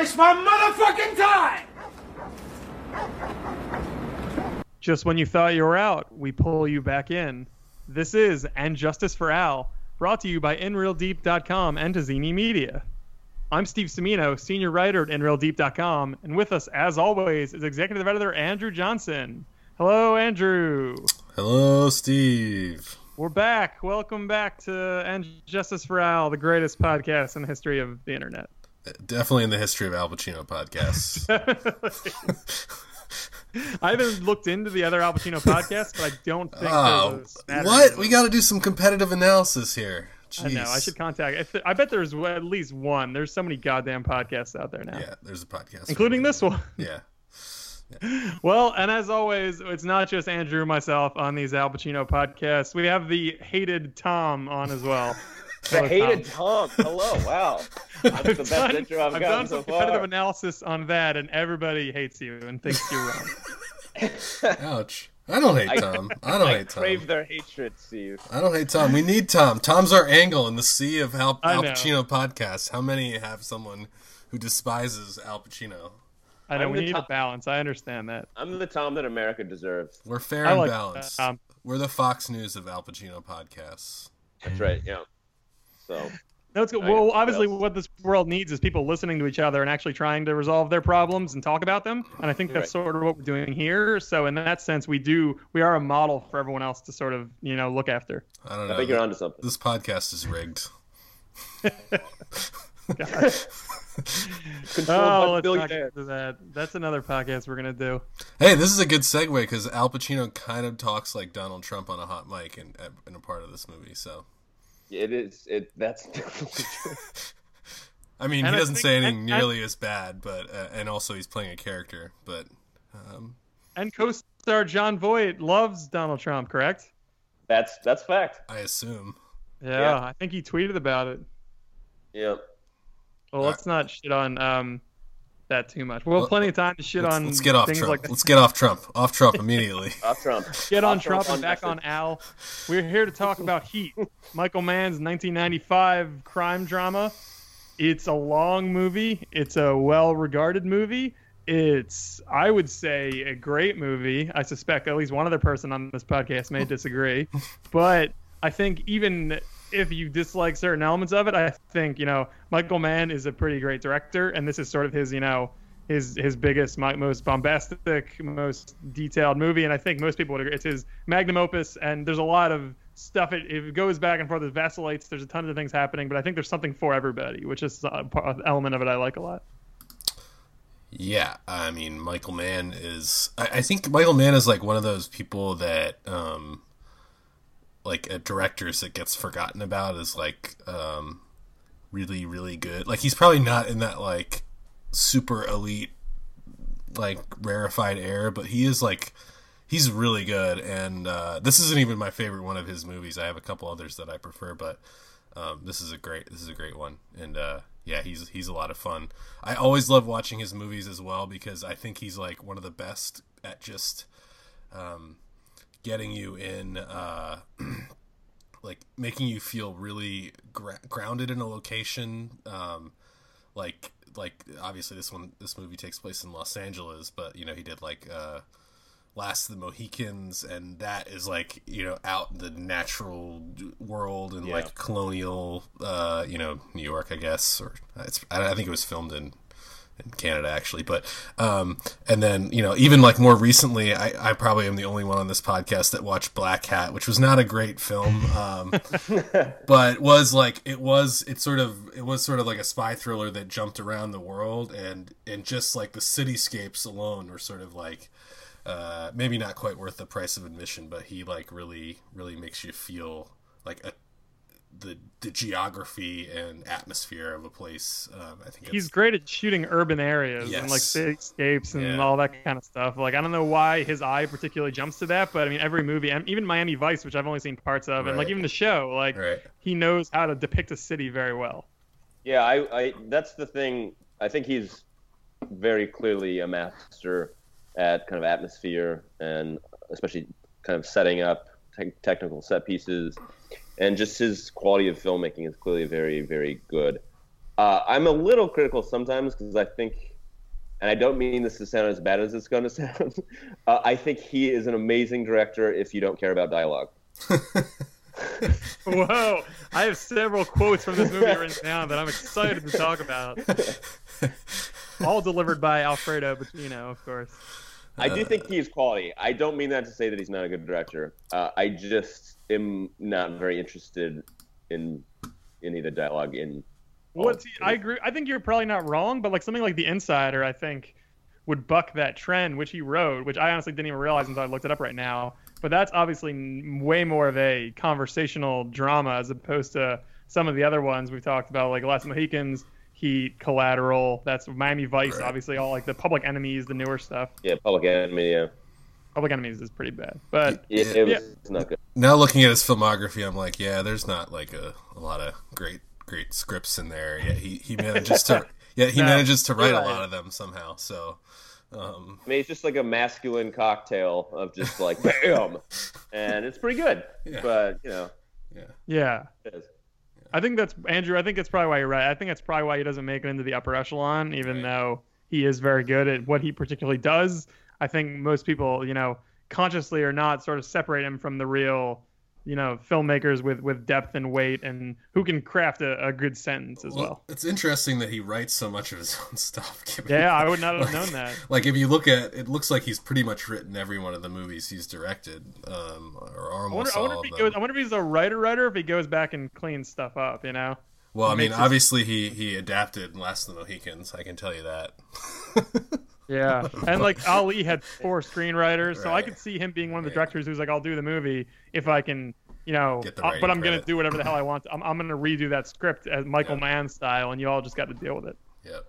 Don't waste my motherfucking time! Just when you thought you were out, we pull you back in. This is And Justice for Al, brought to you by InReelDeep.com and Tazini Media. I'm Steve Semino, senior writer at InReelDeep.com, and with us, as always, is executive editor Andrew Johnson. Hello, Andrew. Hello, Steve. We're back. Welcome back to And Justice for Al, the greatest podcast in the history of the internet. Definitely in the history of Al Pacino podcasts. I haven't looked into the other Al Pacino podcasts, but I don't think. Oh, there's a smattering what? We got to do some competitive analysis here. Jeez. I know. I should contact. If, I bet there's at least one. There's so many goddamn podcasts out there now, Yeah, there's a podcast, including this one. Yeah. Well, and as always, it's not just Andrew and myself on these Al Pacino podcasts. We have the hated Tom on as well. The hated Tom. Tom. Hello. Wow. That's the best done, intro I've, I've gotten done so some competitive far. analysis on that, and everybody hates you and thinks you're wrong. Ouch. I don't hate Tom. I don't I hate Tom. crave their hatred, Steve. I don't hate Tom. We need Tom. Tom's our angle in the sea of Al, I Al. Pacino podcasts. How many have someone who despises Al Pacino? I know I'm we the need a balance. I understand that. I'm the Tom that America deserves. We're fair I and like balanced. that, um, We're the Fox News of Al Pacino podcasts. That's right. Yeah. So No, it's good. Well, obviously, else? what this world needs is people listening to each other and actually trying to resolve their problems and talk about them. And I think that's Right. sort of what we're doing here. So, in that sense, we do we are a model for everyone else to sort of you know look after. I don't know. I think you're onto something. This podcast is rigged. Oh, let's not billionaires. that. That's another podcast we're gonna do. Hey, this is a good segue because Al Pacino kind of talks like Donald Trump on a hot mic in, in a part of this movie. So, It is. It. That's definitely true. I mean, And he doesn't think- say anything and- nearly as bad, but uh, and also he's playing a character. But um, And co-star Jon Voight loves Donald Trump, correct? That's that's fact. I assume Yeah, Yeah. I think he tweeted about it. Yep. Well, let's not shit on um that too much. We'll have plenty of time to shit let's, on let's get off things Trump. like let's get off Trump. Off Trump immediately. Off Trump. Get on Off Trump and back on Al. We're here to talk about Heat, Michael Mann's 1995 crime drama. It's a long movie. It's a well-regarded movie. It's, I would say, a great movie. I suspect at least one other person on this podcast may disagree, but I think even if you dislike certain elements of it, I think you know Michael Mann is a pretty great director, and this is sort of his, you know, his his biggest, most bombastic, most detailed movie, and I think most people would agree it's his magnum opus. And there's a lot of stuff. It, it goes back and forth. It vacillates. There's a ton of things happening, but I think there's something for everybody, which is an element of it I like a lot. Yeah, I mean, Michael Mann is. I, I think Michael Mann is like one of those people that, um, like, uh, directors that gets forgotten about as like, um, really, really good. Like, he's probably not in that like super elite, like rarefied air, but he is like, he's really good. And uh, this isn't even my favorite one of his movies. I have a couple others that I prefer, but um, this is a great this is a great one and uh, yeah he's he's a lot of fun i always love watching his movies as well because i think he's like one of the best at just um, getting you in uh, like making you feel really gra- grounded in a location um, like like obviously this one this movie takes place in los angeles but you know he did like uh, Last of the Mohicans, and that is like you know out in the natural world and Yeah. like colonial, uh, you know, New York, I guess, or it's I, I think it was filmed in in Canada actually, but um, and then you know even like more recently, I, I probably am the only one on this podcast that watched Black Hat, which was not a great film, um, but was like it was it sort of it was sort of like a spy thriller that jumped around the world and and just like the cityscapes alone were sort of like uh, maybe not quite worth the price of admission, but he like really, really makes you feel like a, the the geography and atmosphere of a place. Um, I think He's it's, great at shooting urban areas and like cityscapes and Yeah. all that kind of stuff. Like I don't know why his eye particularly jumps to that, but I mean every movie, even Miami Vice, which I've only seen parts of, and like even the show, like right. he knows how to depict a city very well. Yeah, I, I that's the thing. I think he's very clearly a master at kind of atmosphere and especially kind of setting up te- technical set pieces, and just his quality of filmmaking is clearly very, very good. Uh, I'm a little critical sometimes because I think, and I don't mean this to sound as bad as it's going to sound. Uh, I think he is an amazing director if you don't care about dialogue. Whoa! I have several quotes from this movie written down that I'm excited to talk about. All delivered by Alfredo Pacino, of course. I do think he is quality. I don't mean that to say that he's not a good director. Uh, I just am not very interested in any of the dialogue in. What's he, I agree. I think you're probably not wrong, but like something like The Insider, I think would buck that trend, which he wrote, which I honestly didn't even realize until I looked it up right now. But that's obviously way more of a conversational drama as opposed to some of the other ones we've talked about, like Last Mohicans, Heat, Collateral. That's Miami Vice, Right. obviously all like the Public Enemies, the newer stuff. Yeah, Public Enemy. Yeah, Public Enemies is pretty bad, but it, it was not good. now looking at his filmography, I'm like, yeah, there's not like a, a lot of great great scripts in there. Yeah, he he manages to yeah he No, manages to write you're a lot of them somehow. So um, I mean, it's just like a masculine cocktail of just like bam, and it's pretty good. Yeah. But you know, yeah, yeah. I think that's Andrew. I think that's probably why you're right. I think that's probably why he doesn't make it into the upper echelon, even Right. though he is very good at what he particularly does. I think most people, you know, consciously or not, sort of separate him from the real, you know, filmmakers with with depth and weight and who can craft a, a good sentence as well. it's interesting that he writes so much of his own stuff. Yeah, I would not have like- known that. Like if you look at, it looks like he's pretty much written every one of the movies he's directed, um, or I wonder, almost I wonder all if he of goes. I wonder if he's a writer, writer, if he goes back and cleans stuff up. You know. Well, I mean, his- obviously he he adapted Last of the Mohicans. I can tell you that. Yeah, and like Ali had four screenwriters, so I could see him being one of the Right. directors who's like, "I'll do the movie if I can, you know, Get the uh, but I'm gonna do whatever the hell I want. I'm, I'm gonna redo that script as Michael Yeah. Mann style, and you all just got to deal with it." Yep.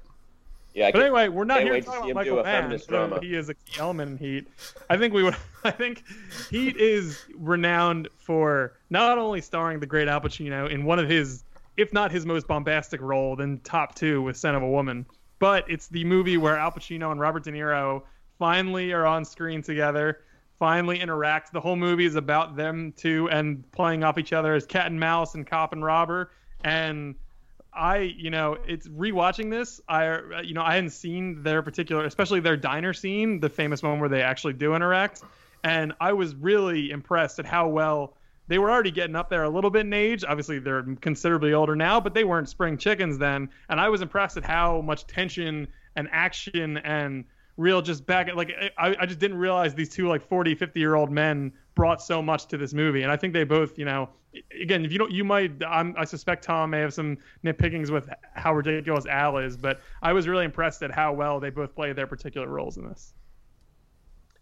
Yeah, But anyway, we're not here wait to to talk see about him do Michael a Mann, feminist so drama. he is a key element in Heat. I think we would. I think Heat is renowned for not only starring the great Al Pacino in one of his, if not his most bombastic role, then top two with *Scent of a Woman*, but it's the movie where Al Pacino and Robert De Niro finally are on screen together. Finally interact. The whole movie is about them two and playing off each other as cat and mouse and cop and robber. And I, you know, it's rewatching this. I, you know, I hadn't seen their particular, especially their diner scene, the famous one where they actually do interact, and I was really impressed at how well they were already getting up there a little bit in age. Obviously, they're considerably older now, but they weren't spring chickens then, and I was impressed at how much tension and action and real just back at like I, I just didn't realize these two like 40 50 year old men brought so much to this movie. And i think they both you know again if you don't you might I'm, i suspect tom may have some nitpickings with how ridiculous al is but i was really impressed at how well they both played their particular roles in this.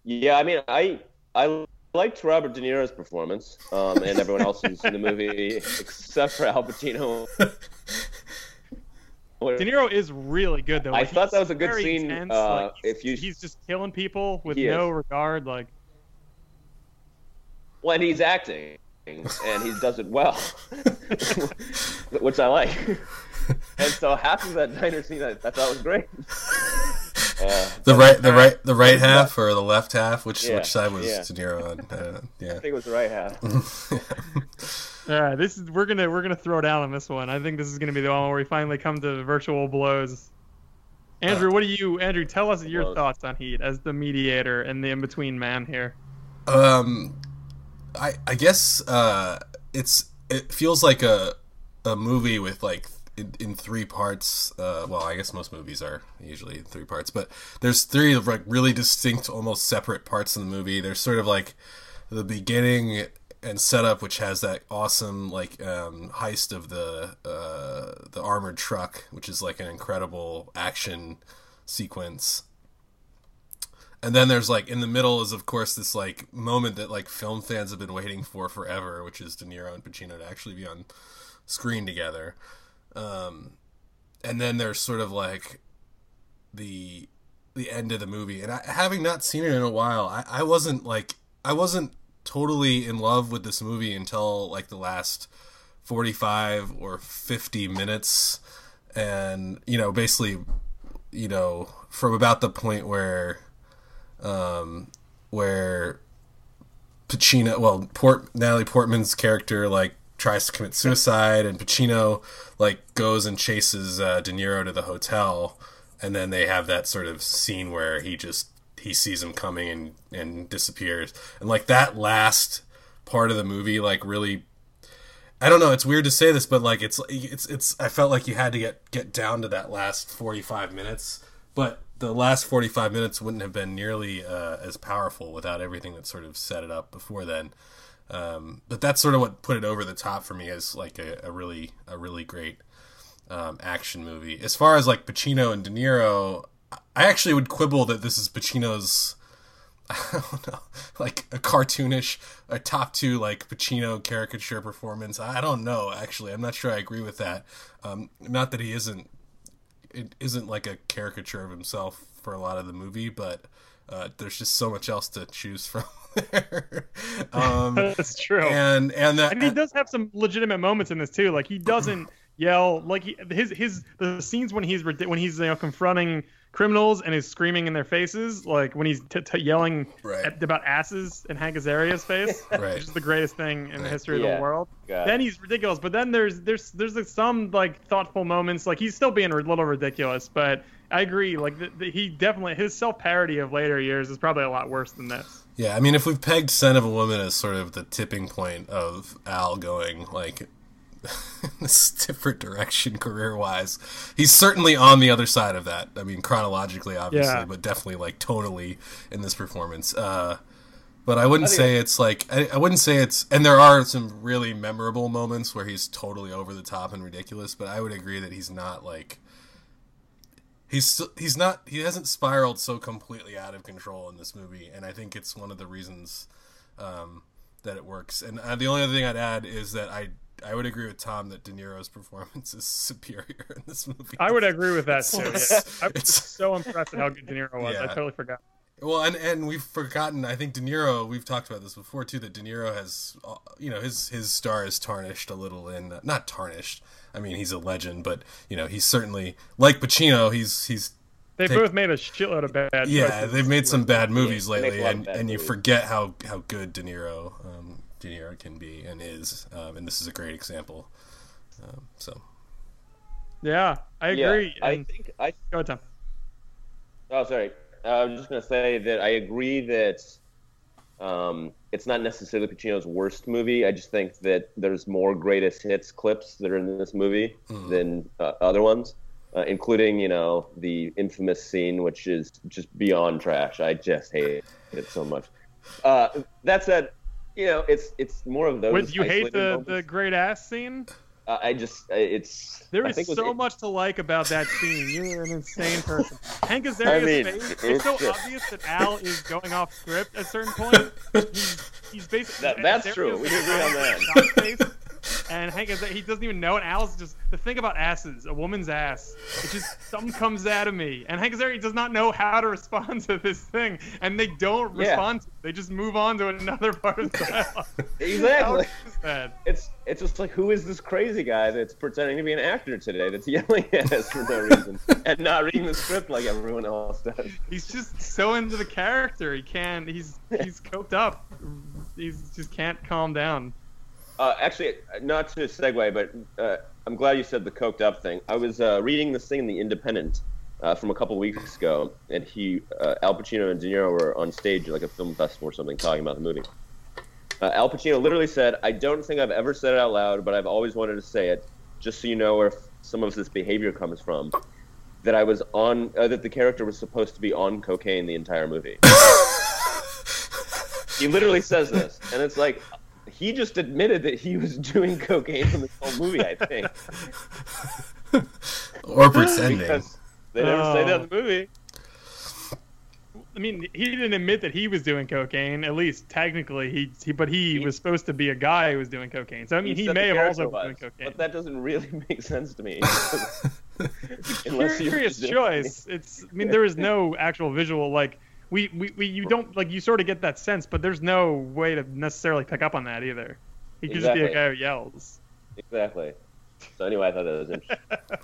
Yeah, I mean, I I liked Robert De Niro's performance, um, and everyone else who's in the movie except for Al Pacino. de niro is really good though I thought that was a good scene, intense, uh, like, if you- he's just killing people with He is. no regard like when he's acting, and he does it well, which I like. And so half of that diner scene I, I thought was great. Uh, The right, the right, the right half or the left half? Which Yeah, which side was yeah. De Niro on? I don't know. I think it was the right half. all right this is we're gonna we're gonna throw down on this one i think this is gonna be the one where we finally come to virtual blows andrew what do you andrew tell us your Blows. thoughts on heat as the mediator and the in-between man here Um, I I guess uh, it's it feels like a a movie with like in, in three parts. Uh, well, I guess most movies are usually three parts, but there's three like really distinct, almost separate parts in the movie. There's sort of like the beginning and setup, which has that awesome like um, heist of the uh, the armored truck, which is like an incredible action sequence and then there's like in the middle is of course this like moment that like film fans have been waiting for forever, which is De Niro and Pacino to actually be on screen together. Um, and then there's sort of like the the end of the movie. And I, having not seen it in a while, I, I wasn't like I wasn't totally in love with this movie until like the last 45 or 50 minutes and you know basically you know from about the point where um, where Pacino, well, Port Natalie Portman's character like tries to commit suicide, and Pacino like goes and chases uh, De Niro to the hotel, and then they have that sort of scene where he just he sees him coming and and disappears, and like that last part of the movie like really I don't know. It's weird to say this, but like it's it's it's. I felt like you had to get get down to that last forty five minutes, but the last forty five minutes wouldn't have been nearly uh, as powerful without everything that sort of set it up before then. Um, but that's sort of what put it over the top for me as like a, a really a really great um, action movie. As far as like Pacino and De Niro, I actually would quibble that this is Pacino's I don't know, like a cartoonish, a top two like Pacino caricature performance. I don't know. Actually, I'm not sure I agree with that. Um, not that he isn't, it isn't like a caricature of himself for a lot of the movie, but uh, there's just so much else to choose from. There. um, That's true. and and that And he does have some legitimate moments in this too. Like he doesn't yell like he, his his the scenes when he's when he's you know confronting criminals and is screaming in their faces, like when he's t- t- yelling Right. at, about asses in Hank Azaria's face, Right. which is the greatest thing in the Right. history of the world. God. Then he's ridiculous, but then there's there's there's like, some like thoughtful moments. Like he's still being a little ridiculous, but I agree. Like the, the, he definitely his self parody of later years is probably a lot worse than this. Yeah, I mean, if we've pegged "Scent of a Woman" as sort of the tipping point of Al going like this different direction career wise, he's certainly on the other side of that. I mean, chronologically, obviously, Yeah. but definitely like tonally in this performance. Uh, but I wouldn't I say it's like I, I wouldn't say it's and there are some really memorable moments where he's totally over the top and ridiculous. But I would agree that he's not like he's he's not he hasn't spiraled so completely out of control in this movie, and I think it's one of the reasons um, that it works. And uh, the only other thing I'd add is that I I would agree with Tom that De Niro's performance is superior in this movie. I would agree with that too. It's- Yeah. I was so impressed at how good De Niro was. I totally forgot. Well, and and we've forgotten. I think De Niro. We've talked about this before too. That De Niro has, uh, you know, his his star is tarnished a little. In uh, not tarnished. I mean, he's a legend, but you know, he's certainly like Pacino. He's he's They Take- both made a shitload of bad. yeah. choices. They've made some bad movies they make lately, a and bad and you forget how how good De Niro um, De Niro can be and is. Um, and this is a great example. Um, so Yeah, I Yeah, agree. I And- think I Go ahead, Tom. Oh, sorry. I was just going to say that I agree that um, it's not necessarily Pacino's worst movie. I just think that there's more greatest hits clips that are in this movie than uh, other ones, uh, including, you know, the infamous scene, which is just beyond trash. I just hate it so much. Uh, that said, you know, it's it's more of those. Wait, you hate the, moments. the great ass scene? I just it's there is think it so much to like about that scene. You're an insane person. Hank Azaria's I mean, face. It's it's so just- obvious that Al is going off script at a certain point. He's, he's basically That- that's Azaria's true. We agree on that. face, And Hank is he doesn't even know it. Al's just the thing about asses, a woman's ass. It just something comes out of me, and Hank Azaria does not know how to respond to this thing, and they don't Yeah. respond. To it. They just move on to another part of the dialogue. Exactly. How is that? it's it's just like who is this crazy guy that's pretending to be an actor today that's yelling at us for no reason and not reading the script like everyone else does. He's just so into the character. He can't. He's he's coked up. He's just can't calm down. Uh, actually, not to segue, but uh, I'm glad you said the coked up thing. I was uh, reading this thing in the Independent uh, from a couple weeks ago, and he, uh, Al Pacino and De Niro were on stage at like a film festival or something, talking about the movie. Uh, Al Pacino literally said, "I don't think I've ever said it out loud, but I've always wanted to say it, just so you know where some of this behavior comes from." That I was on, uh, that the character was supposed to be on cocaine the entire movie. he literally says this, and it's like he just admitted that he was doing cocaine in this whole movie. I think or pretending. because they never say that in Oh. the movie. I mean, he didn't admit that he was doing cocaine. At least technically, he, he but he, He- was supposed to be a guy who was doing cocaine. So I mean, he, said may have also character been doing cocaine. but that doesn't really make sense to me. Unless you're Curious just- choice. It's. I mean, there is no actual visual like. We, we, we, you don't like you sort of get that sense, but there's no way to necessarily pick up on that either. He could just be a guy who yells. Exactly. So anyway, I thought that was interesting.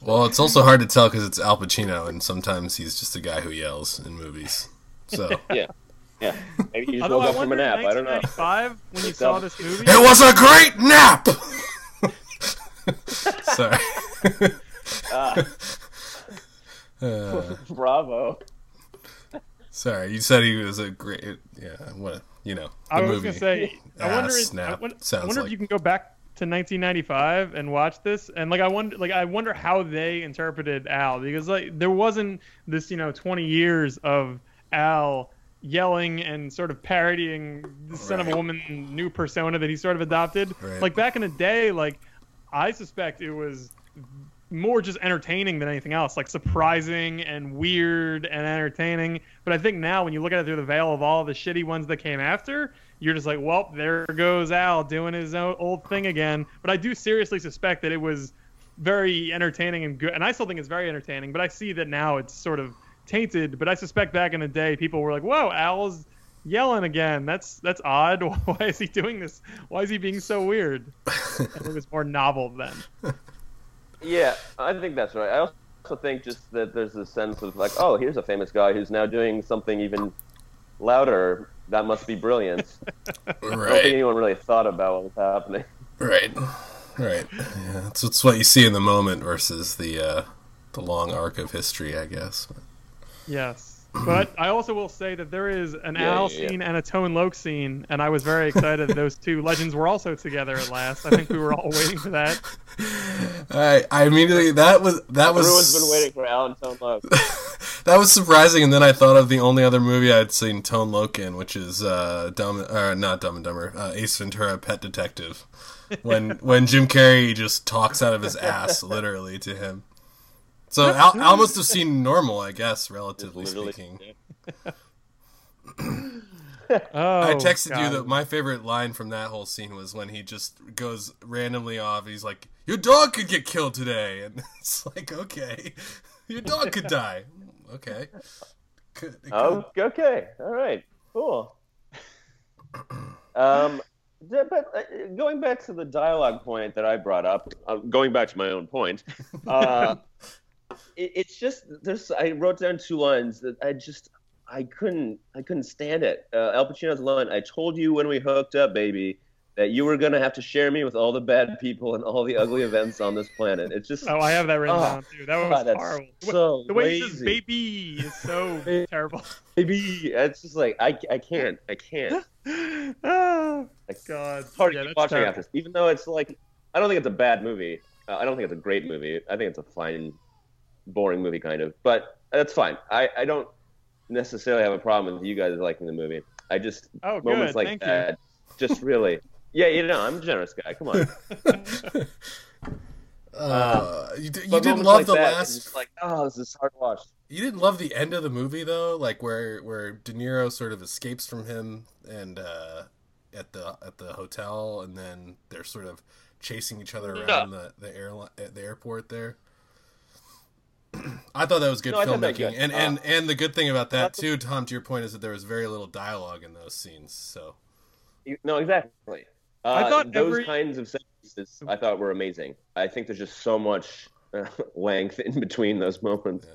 Well, it's also hard to tell because it's Al Pacino, and sometimes he's just a guy who yells in movies. So Yeah. Yeah, maybe you just woke up from a nap. I don't know. Five when you saw this movie. It was a great nap. Sorry. Ah, Uh, bravo. Sorry, you said he was a great. Yeah, what you know. I was movie. gonna say, I Ah, wonder, if, I snap. wonder, I wonder like- if you can go back to 1995 and watch this, and like I wonder, like I wonder how they interpreted Al because like there wasn't this, you know, 20 years of Al yelling and sort of parodying the Scent of a Woman new persona that he sort of adopted. Right. Like back in the day, like I suspect it was more just entertaining than anything else, like surprising and weird and entertaining. But I think now, when you look at it through the veil of all the shitty ones that came after, you're just like, well, there goes Al doing his old thing again. But I do seriously suspect that it was very entertaining and good, and I still think it's very entertaining. But I see that now it's sort of tainted. But I suspect back in the day, people were like, whoa, Al's yelling again. That's that's odd. Why is he doing this? Why is he being so weird? It was more novel then. Yeah, I think that's right. I also think just that there's a sense of like, oh, here's a famous guy who's now doing something even louder. That must be brilliant. right. I don't think anyone really thought about what was happening. right, right. Yeah, that's, that's what you see in the moment versus the uh, the long arc of history, I guess. Yes. But I also will say that there is an Yeah, Al yeah, yeah. scene and a Tone Loc scene, and I was very excited that those two legends were also together at last. I think we were all waiting for that. I I immediately that was that was Everyone's been waiting for Alan Tone Loc. that was surprising, and then I thought of the only other movie I'd seen Tone Loc in, which is uh, Dumb, uh, not Dumb and Dumber, uh, Ace Ventura: Pet Detective, when when Jim Carrey just talks out of his ass, literally to him. So Al, Al must have seen normal, I guess, relatively Literally. speaking. Oh, I texted you that my favorite line from that whole scene was when he just goes randomly off. He's like, "Your dog could get killed today," and it's like, okay, your dog could die. Okay. Could, could. Oh, okay. All right. Cool. Um, but uh, going back to the dialogue point that I brought up, uh, going back to my own point, uh, it, it's just there's. I wrote down two lines that I just I couldn't I couldn't stand it. Uh, Al Pacino's line: "I told you when we hooked up, baby." That you were gonna have to share me with all the bad people and all the ugly events on this planet. It's just Oh, I have that written Oh, down too. That was God, that's horrible. so the way he says "baby" is so terrible. baby. It's just like I, I can't I can't. oh Like, God! It's hard yeah, to keep watching terrible. after this, even though it's like I don't think it's a bad movie. Uh, I don't think it's a great movie. I think it's a fine, boring movie kind of. But that's fine. I, I don't necessarily have a problem with you guys liking the movie. I just Oh, moments good. like Thank you. that just really. Yeah, you know, I'm a generous guy. Come on. Uh, you, d- you didn't love like the that, last. like, oh, this is hard to watch. You didn't love the end of the movie though, like where where De Niro sort of escapes from him and uh, at the at the hotel, and then they're sort of chasing each other around the the airline at the airport there. I thought that was good No, I thought that filmmaking, good. and Uh, and and the good thing about that too, Tom, to your point, is that there was very little dialogue in those scenes. So You- No, exactly. Uh, I thought those every- kinds of sentences I thought were amazing. I think there's just so much uh, length in between those moments.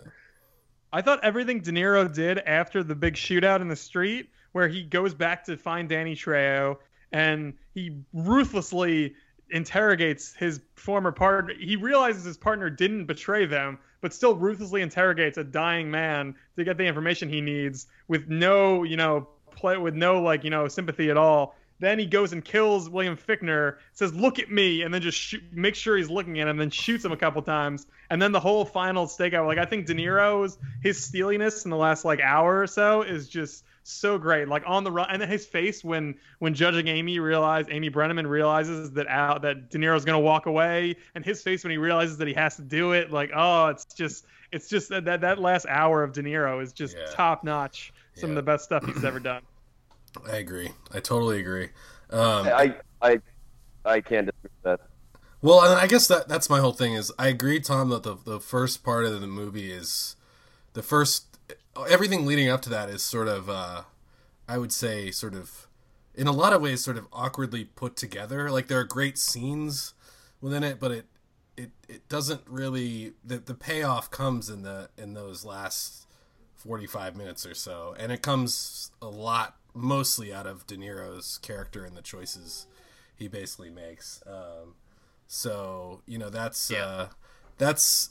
I thought everything De Niro did after the big shootout in the street, where he goes back to find Danny Trejo and he ruthlessly interrogates his former partner. He realizes his partner didn't betray them, but still ruthlessly interrogates a dying man to get the information he needs with no, you know, play with no like, you know, sympathy at all. Then he goes and kills William Fichtner, says, "Look at me," and then just shoot, make sure he's looking at him, then shoots him a couple times, and then the whole final stakeout. Like I think De Niro's his steeliness in the last like hour or so is just so great. Like on the run, and then his face when when judging Amy realized Amy Brenneman realizes that out that De Niro's gonna walk away, and his face when he realizes that he has to do it. Like oh, it's just it's just that that, that last hour of De Niro is just Yeah. top notch. Some of the best stuff he's ever done. I agree. I totally agree. Um, I I I can't disagree with that. Well, and I guess that that's my whole thing is I agree, Tom, that the the first part of the movie is the first everything leading up to that is sort of uh, I would say sort of in a lot of ways sort of awkwardly put together. Like there are great scenes within it, but it it, it doesn't really the the payoff comes in the in those last 45 minutes or so and it comes a lot mostly out of De Niro's character and the choices he basically makes. Um, so you know that's Yeah. uh, that's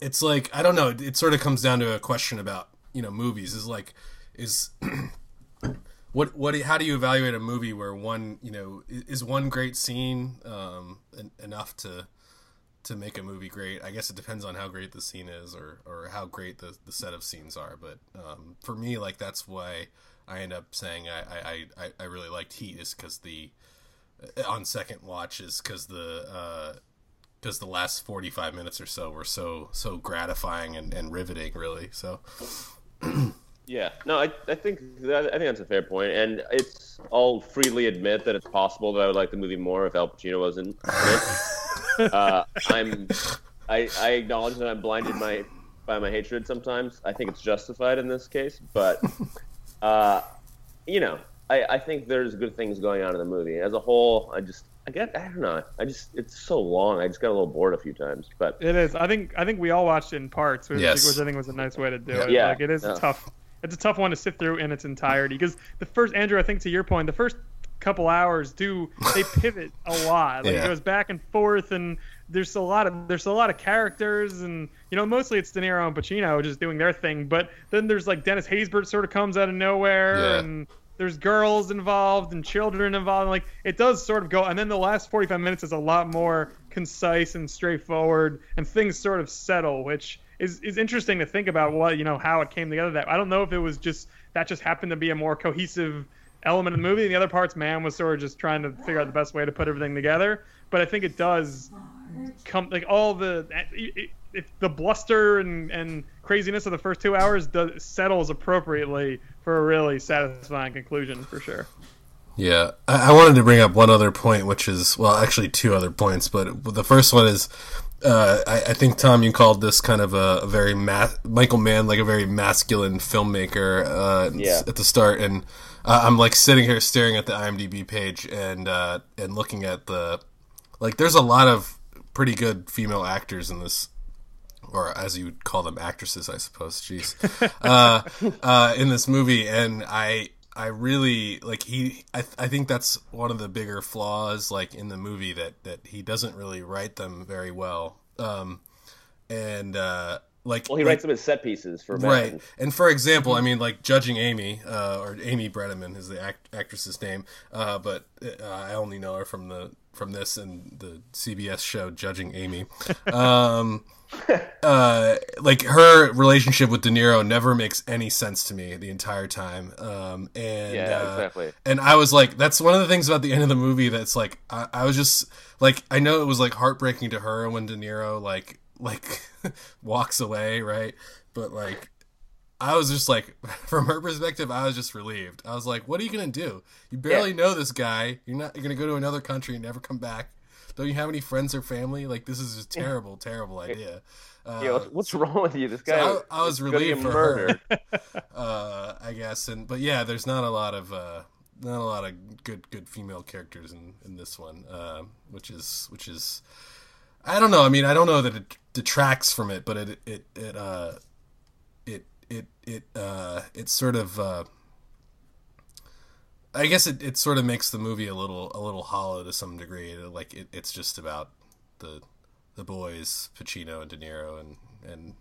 it's like I don't know. It, it sort of comes down to a question about you know movies. Is like is what what how do you evaluate a movie where one you know is one great scene um, en- enough to to make a movie great? I guess it depends on how great the scene is or or how great the the set of scenes are. But um, for me, like that's why I end up saying I I, I, I really liked Heat is because the on second watch is because the uh because the last 45 minutes or so were so so gratifying and, and riveting really so Yeah, no, I, I think that, I think that's a fair point, and it's I'll freely admit that it's possible that I would like the movie more if Al Pacino wasn't in it. uh, I'm I, I acknowledge that I'm blinded my by my hatred sometimes. I think it's justified in this case, but uh, you know, I, I think there's good things going on in the movie as a whole. I just I get I don't know. I just it's so long. I just got a little bored a few times, but It is. I think. I think we all watched it in parts, which, Yes. which I think was a nice way to do it. Yeah. Like it is Yeah. tough. It's a tough one to sit through in its entirety because the first Andrew, I think to your point, the first couple hours do they pivot a lot. Like Yeah. it goes back and forth, and there's a lot of there's a lot of characters, and you know mostly it's De Niro and Pacino just doing their thing, but then there's like Dennis Haysbert sort of comes out of nowhere, Yeah. and there's girls involved and children involved. Like it does sort of go, and then the last 45 minutes is a lot more concise and straightforward, and things sort of settle, which is is interesting to think about. What you know, how it came together. That I don't know if it was just that just happened to be a more cohesive element of the movie, and the other parts, Mann, was sort of just trying to figure out the best way to put everything together. But I think it does come like all the it, it, the bluster and, and craziness of the first two hours does, settles appropriately for a really satisfying conclusion for sure. yeah I, I wanted to bring up one other point which is well actually two other points but the first one is uh, I, I think Tom, you called this kind of a, a very ma- Michael Mann, like a very masculine filmmaker uh, Yeah. at the start, and uh, I'm like sitting here staring at the IMDb page and uh, and looking at the like. There's a lot of pretty good female actors in this, or as you would call them, actresses, I suppose. Jeez, uh, uh, in this movie, and I I really like he. I I think that's one of the bigger flaws, like in the movie, that that he doesn't really write them very well. Um, and uh, like well, he like- writes them as set pieces for Right. And for example, I mean, like judging Amy, uh, or Amy Brenneman is the act- actress's name, uh, but uh, I only know her from the from this and the CBS show Judging Amy. Um, uh, like her relationship with De Niro never makes any sense to me the entire time. Um, and Yeah, uh, exactly. and I was like, that's one of the things about the end of the movie that's like, I, I was just like, I know it was like heartbreaking to her when De Niro like like walks away, right? But like, I was just like, from her perspective, I was just relieved. I was like, what are you gonna do? You barely Yeah. know this guy. You're not. You're gonna go to another country and never come back. Don't you have any friends or family? Like, this is a terrible, terrible idea. Uh, Yeah, what's, wrong with you? This guy. so I, I was relieved for murdered. her, uh, I guess. And but yeah, there's not a lot of uh, not a lot of good good female characters in, in this one, uh, which is which is I don't know. I mean, I don't know that it detracts from it, but it it it uh, it it it uh, it sort of. I guess it, it sort of makes the movie a little a little hollow to some degree. Like it, it's just about the the boys, Pacino and De Niro, and and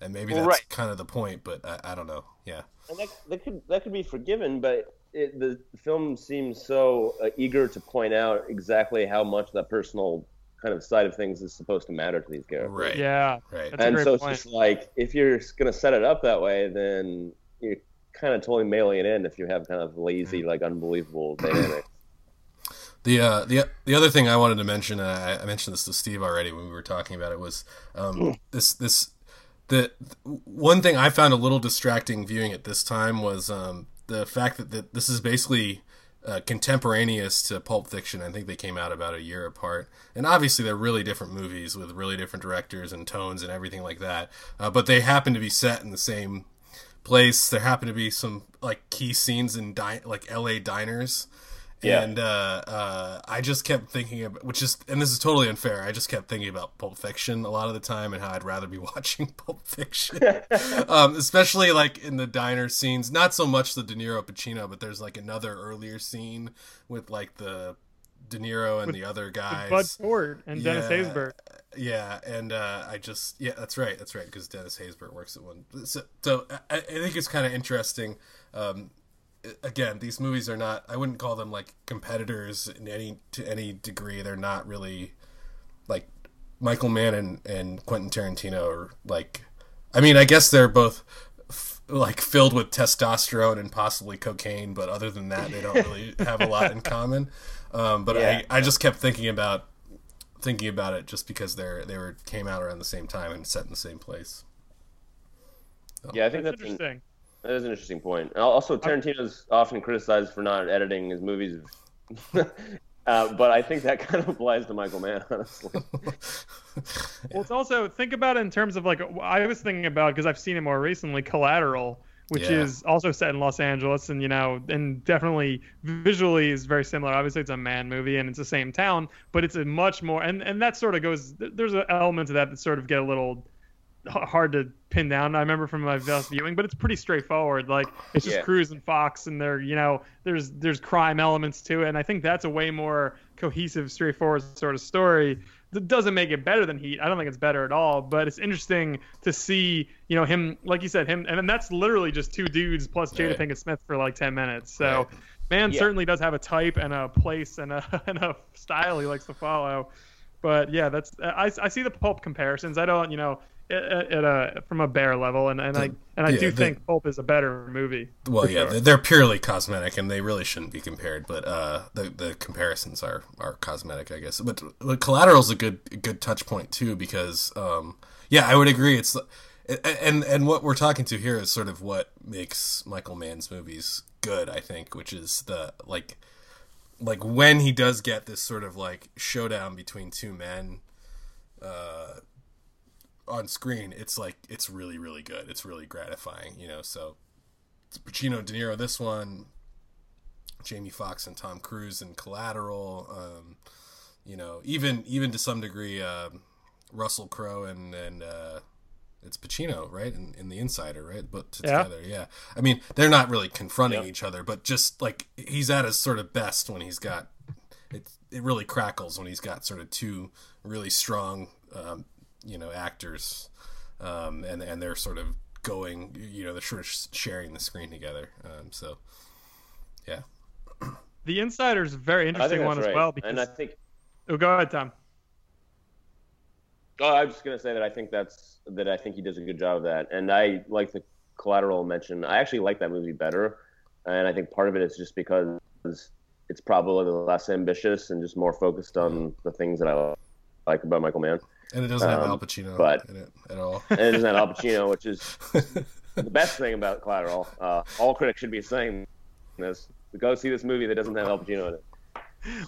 and maybe Well, that's right. kind of the point. But I, I don't know. Yeah, And that, that could that could be forgiven, but it, the film seems so uh, eager to point out exactly how much that personal kind of side of things is supposed to matter to these characters. right, Yeah, right. That's and great so it's just like if you're going to set it up that way, then you're kind of totally mailing it in if you have kind of lazy, like unbelievable dynamics. The uh, the the other thing I wanted to mention, I, I mentioned this to Steve already when we were talking about it, was um, this this the one thing I found a little distracting viewing it this time was um, the fact that, that this is basically uh, contemporaneous to Pulp Fiction. I think they came out about a year apart, and obviously they're really different movies with really different directors and tones and everything like that. Uh, but they happen to be set in the same place. There happened to be some like key scenes in di- like L.A. diners Yeah. And uh, uh, I just kept thinking about, which is, and this is totally unfair. I just kept thinking about Pulp Fiction a lot of the time and how I'd rather be watching Pulp Fiction, um, especially like in the diner scenes. Not so much the De Niro Pacino, but there's like another earlier scene with like the De Niro and the other guys. Bud Ford and Dennis Yeah. Haysbert. Yeah, and uh, I just yeah, that's right, that's right, because Dennis Haysbert works at one. So, so I, I think it's kind of interesting. Um, again, these movies are not. I wouldn't call them like competitors in any to any degree. They're not really like Michael Mann and, and Quentin Tarantino are like. I mean, I guess they're both f- like filled with testosterone and possibly cocaine, but other than that, they don't really have a lot in common. Um, but Yeah. I, I just kept thinking about thinking about it just because they're they were came out around the same time and set in the same place. Yeah, I think That's that's, an, interesting. that is an interesting point. And Also, Tarantino's often criticized for not editing his movies, uh, but I think that kind of applies to Michael Mann, honestly. Well, it's also think about it in terms of like I was thinking about because I've seen it more recently, Collateral, which Yeah. is also set in Los Angeles, and you know, and definitely visually is very similar. Obviously, it's a Mann movie and it's the same town, but it's a much more and and that sort of goes. There's an element to that that sort of get a little hard to pin down. I remember from my best viewing, but it's pretty straightforward. Like it's just Yeah. Cruise and Foxx, and they're you know there's there's crime elements to it, and I think that's a way more cohesive, straightforward sort of story. That doesn't make it better than Heat. I don't think it's better at all, but it's interesting to see you know him, like you said, him, and then that's literally just two dudes plus Jada Right. Pinkett Smith for like ten minutes. So. Right. Mann Yeah. certainly does have a type and a place and a and a style he likes to follow. But yeah, that's I, I see the pulp comparisons. I don't, you know, at, at a from a bare level, and, and I and I yeah, do the- think pulp is a better movie. Well, yeah, sure. they're, they're purely cosmetic, and they really shouldn't be compared. But uh, the the comparisons are, are cosmetic, I guess. But, but Collateral's a good a good touch point too, because um, yeah, I would agree. It's and and what we're talking to here is sort of what makes Michael Mann's movies good, I think, which is the like like when he does get this sort of like showdown between two men uh, on screen, it's like it's really really good. It's really gratifying, you know. So it's Pacino, De Niro, this one, Jamie Foxx and Tom Cruise and Collateral. Um, you know, even even to some degree, um Russell Crowe and and uh, it's Pacino, right? In, in The Insider, right? But Yeah. together, yeah. I mean, they're not really confronting Yeah. each other, but just like he's at his sort of best when he's got it. It really crackles when he's got sort of two really strong, um, you know, actors, um, and and they're sort of going, you know, they're sort of sharing the screen together. Um, so, yeah. The Insider is a very interesting one that's as right. well because and I think oh, go ahead, Tom. Oh, I was just gonna say that I think that's that I think he does a good job of that, and I like the collateral mention. I actually like that movie better, and I think part of it is just because it's probably less ambitious and just more focused on the things that I like about Michael Mann. And it doesn't have Um, Al Pacino but- in it at all. And it doesn't have Al Pacino, which is the best thing about Collateral. Uh, all critics should be saying this. Go see this movie that doesn't have Al Pacino in it.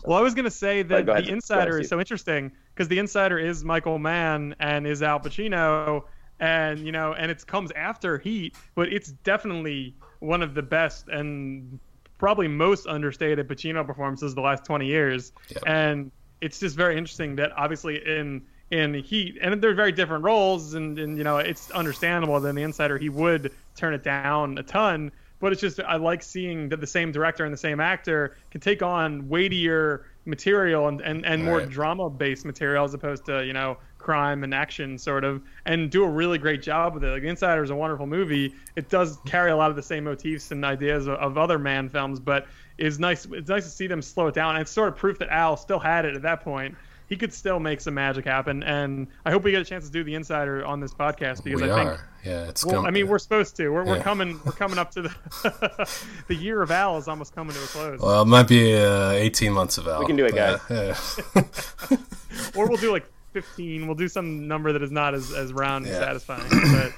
Well, I was going to say that ahead. the Insider is so interesting because the Insider is Michael Mann and is Al Pacino, and you know, and it comes after Heat, but it's definitely one of the best and probably most understated Pacino performances of the last 20 years. Yep. And it's just very interesting that obviously in in Heat, and they're very different roles, and, and you know, it's understandable that in the Insider he would turn it down a ton. But it's just I like seeing that the same director and the same actor can take on weightier material and, and, and more Right. drama based material as opposed to you know crime and action sort of and do a really great job with it. Like The Insider is a wonderful movie. It does carry a lot of the same motifs and ideas of, of other Mann films, but it's nice it's nice to see them slow it down. And it's sort of proof that Al still had it at that point. He could still make some magic happen, and I hope we get a chance to do the Insider on this podcast because we I think are. Yeah, it's. well, com- I mean, we're supposed to. We're, we're coming. We're coming up to the the year of Al is almost coming to a close. Well, it might be uh, 18 months of Al. We can do it, guys. uh, yeah. or we'll do like 15. We'll do some number that is not as, as round and Yeah. satisfying. But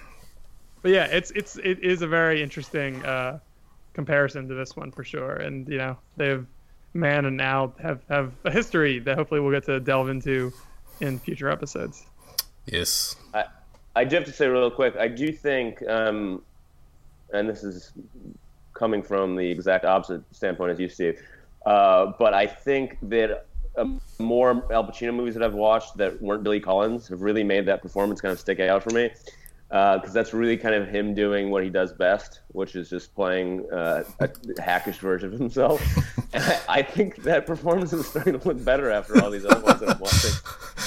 but yeah, it's it's it is a very interesting uh, comparison to this one for sure. And you know, they've Mann and Al have have a history that hopefully we'll get to delve into in future episodes. yes. I, I do have to say real quick. I do think, um, and this is coming from the exact opposite standpoint as you, Steve. Uh, but I think that um, more Al Pacino movies that I've watched that weren't Billy Collins have really made that performance kind of stick out for me. Because that's really kind of him doing what he does best, which is just playing uh, a hackish version of himself. and I, I think that performance is starting to look better after all these other ones that I'm watching.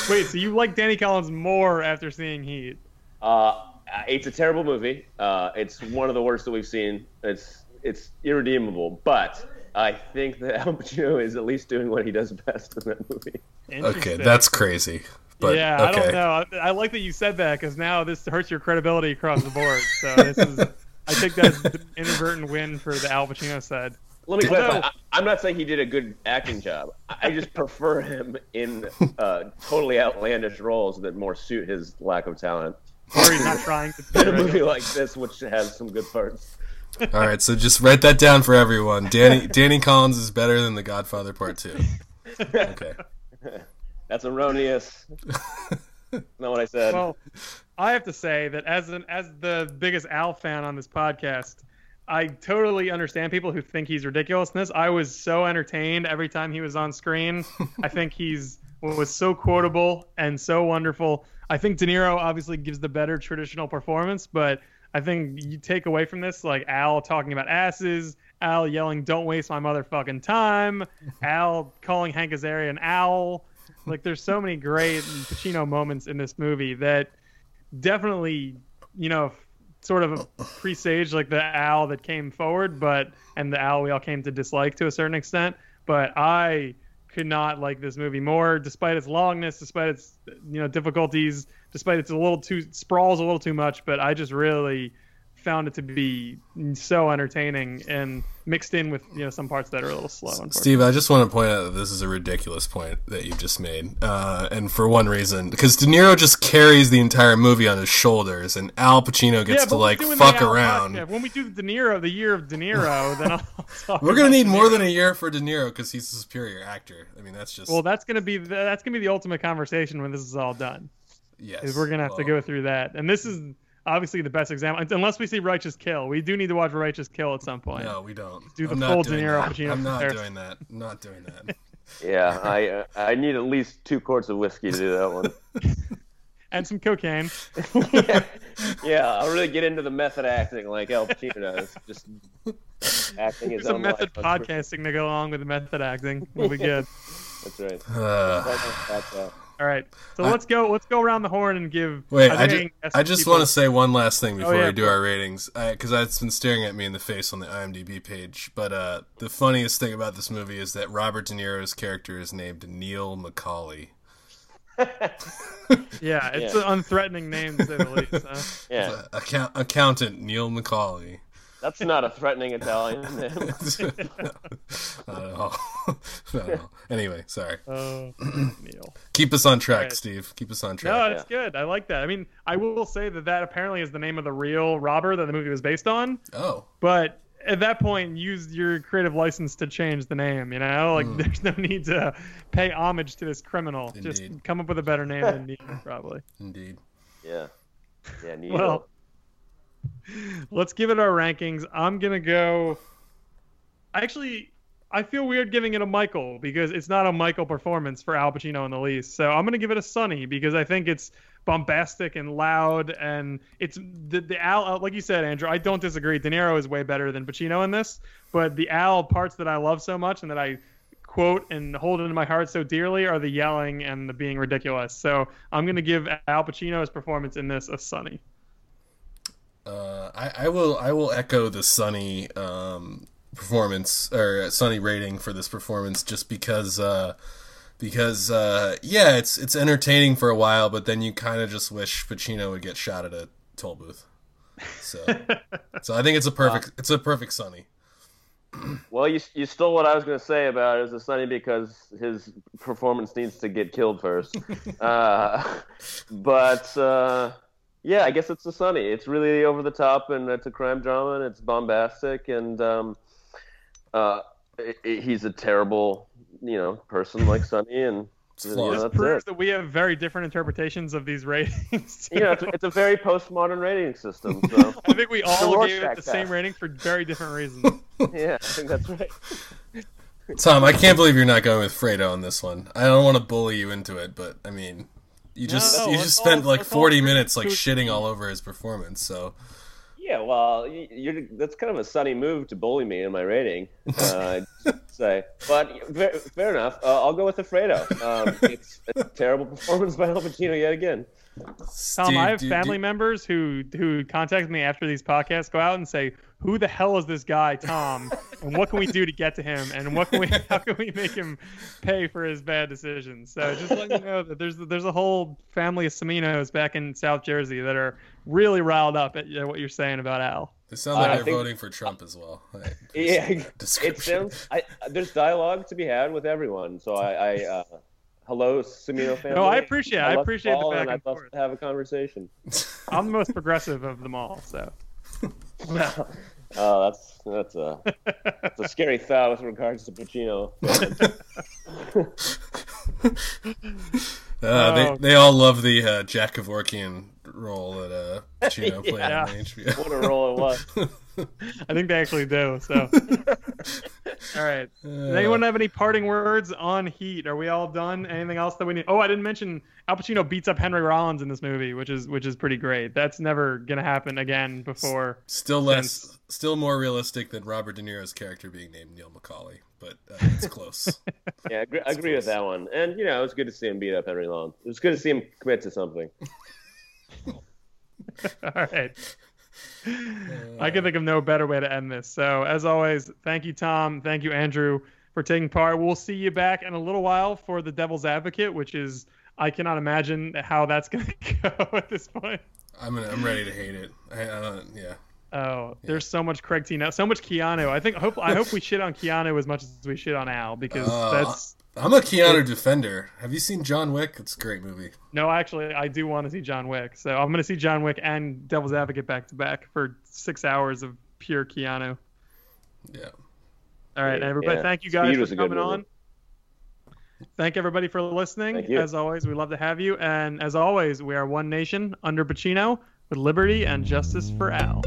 Wait, so you like Danny Collins more after seeing Heat? Uh, it's a terrible movie. Uh, it's one of the worst that we've seen. It's it's irredeemable. But I think that Al Pacino is at least doing what he does best in that movie. Okay, that's crazy. But yeah, I don't know. I, I like that you said that because now this hurts your credibility across the board. So this is, I think that's an inadvertent win for the Al Pacino side. Let me clarify. no. I, I'm not saying he did a good acting job. I I just prefer him in uh, totally outlandish roles that more suit his lack of talent. Or he's not trying to. In a movie like this, which has some good parts. All right, so just write that down for everyone. Danny Danny Collins is better than The Godfather Part Two. Okay. That's erroneous. not what I said. Well, I have to say that as an as the biggest Al fan on this podcast, I totally understand people who think he's ridiculous in this. I was so entertained every time he was on screen. I think he's was so quotable and so wonderful. I think De Niro obviously gives the better traditional performance, but I think you take away from this like Al talking about asses, Al yelling "Don't waste my motherfucking time," Al calling Hank Azaria an owl. Like there's so many great Pacino moments in this movie that definitely, you know, sort of presage like the Al that came forward, but and the Al we all came to dislike to a certain extent. But I could not like this movie more, despite its longness, despite its you know difficulties, despite it's a little too sprawls a little too much. But I just really found it to be so entertaining and mixed in with you know some parts that are a little slow. Steve, I just want to point out that this is a ridiculous point that you just made, uh, and for one reason, because De Niro just carries the entire movie on his shoulders, and Al Pacino gets to like fuck around. podcast. When we do the De Niro, the year of De Niro, then I'll talk We're gonna need more than a year for De Niro because he's a superior actor. I mean, that's just Well, that's gonna be the, that's gonna be the ultimate conversation when this is all done. yes. We're gonna have to go through that, and this is obviously the best example. Unless we see Righteous Kill, we do need to watch Righteous Kill at some point. No, we don't. Do the I'm full not De Niro that. Pacino I'm not comparison. doing that. I'm not doing that. yeah, I uh, I need at least two quarts of whiskey to do that one. And some cocaine. yeah, yeah, I'll really get into the method acting like Al Pacino does. Just acting his There's a own method life podcasting to go along with the method acting. We'll be good. That's right. Uh, That's, uh, All right, so I- let's go. Let's go around the horn and give. Wait, I, I ju- can guess I just people- want to say one last thing before yeah, we do please. our ratings, because it's been staring at me in the face on the IMDb page. But uh, the funniest thing about this movie is that Robert De Niro's character is named Neil McCauley. Yeah, it's Yeah. an unthreatening name to say the least. Huh? yeah, Account- accountant Neil McCauley. That's not a threatening Italian name. I don't know. I don't know. Anyway, sorry. Oh, Neil. Keep us on track, Right. Steve. Keep us on track. No, it's good. I like that. I mean, I will say that that apparently is the name of the real robber that the movie was based on. Oh, But at that point, use your creative license to change the name. You know, like hmm. there's no need to pay homage to this criminal. Just come up with a better name than Neil, probably. indeed. Yeah, yeah. Neil. Well, let's give it our rankings. I'm gonna go. Actually, I feel weird giving it a Michael because it's not a Michael performance for Al Pacino in the least. So I'm gonna give it a Sonny because I think it's bombastic and loud and it's the the Al uh, like you said, Andrew. I don't disagree. De Niro is way better than Pacino in this, but the Al parts that I love so much and that I quote and hold into my heart so dearly are the yelling and the being ridiculous. So I'm gonna give Al Pacino's performance in this a Sonny. Uh, I, I will I will echo the Sonny um, performance or Sonny rating for this performance just because uh, because uh, yeah it's it's entertaining for a while but then you kind of just wish Pacino would get shot at a toll booth so so I think it's a perfect it's a perfect Sonny Well, you you stole what I was going to say about it. It's a Sonny because his performance needs to get killed first. uh, but uh, yeah, I guess it's the Sonny. It's really over the top, and it's a crime drama, and it's bombastic, and um, uh, i i he's a terrible, you know, person like Sonny, and you know. This that's proves it. that we have very different interpretations of these ratings. You know, it's, it's a very postmodern rating system. So I think we all gave it the same test. rating for very different reasons. yeah, I think that's right. Tom, I can't believe you're not going with Fredo on this one. I don't want to bully you into it, but I mean, you just No, you let's just all- spent like 40 minutes like shitting all over his performance. So Yeah, well, you're, that's kind of a Sonny move to bully me in my rating. Uh, I'd say, but fair, fair enough. Uh, I'll go with Alfredo. Um, it's a terrible performance by Al Pacino yet again. Tom, Steve, I have do- family do- members who who contact me after these podcasts go out and say, "Who the hell is this guy, Tom? and what can we do to get to him? And what can we how can we make him pay for his bad decisions?" So just let you know that there's there's a whole family of Seminos back in South Jersey that are really riled up at you know, what you're saying about Al. They sound like I they're think- voting for Trump as well. Like, Yeah, it sounds. I, there's dialogue to be had with everyone. So I, I uh, hello, Semino family. No, I appreciate it. I love appreciate the Paul, back and and I'd love to have a conversation. I'm the most progressive of them all. So Oh, that's that's a that's a scary thought with regards to Pacino. Uh, they Oh. they all love the uh, Jack Kevorkian role that uh, Pacino played Yeah. on HBO. what a role it was. I think they actually do. So all right. Does anyone have any parting words on Heat? Are we all done? Anything else that we need? Oh, I didn't mention Al Pacino beats up Henry Rollins in this movie, which is which is pretty great. That's never gonna happen again before. Still less, still more realistic than Robert De Niro's character being named Neil McCauley, but uh, it's close. Yeah, I agree, I agree with that one. And you know, it was good to see him beat up Henry Long. It was good to see him commit to something. all right. I can think of no better way to end this. So, as always, thank you, Tom. Thank you, Andrew, for taking part. We'll see you back in a little while for the Devil's Advocate, which is I cannot imagine how that's going to go at this point. I'm gonna, I'm ready to hate it. I, I don't, yeah. Oh, there's so much Craig T. Nelson, so much Keanu. I think hope I hope we shit on Keanu as much as we shit on Al because Uh, that's I'm a Keanu defender. Have you seen John Wick? It's a great movie. no. Actually, I do want to see John Wick, so I'm going to see John Wick and Devil's Advocate back to back for six hours of pure Keanu. Yeah. All right, everybody. Yeah. Thank you guys was for coming on. Thank everybody for listening. Thank you. As always, we love to have you. And as always, we are one nation under Pacino with liberty and justice for Al.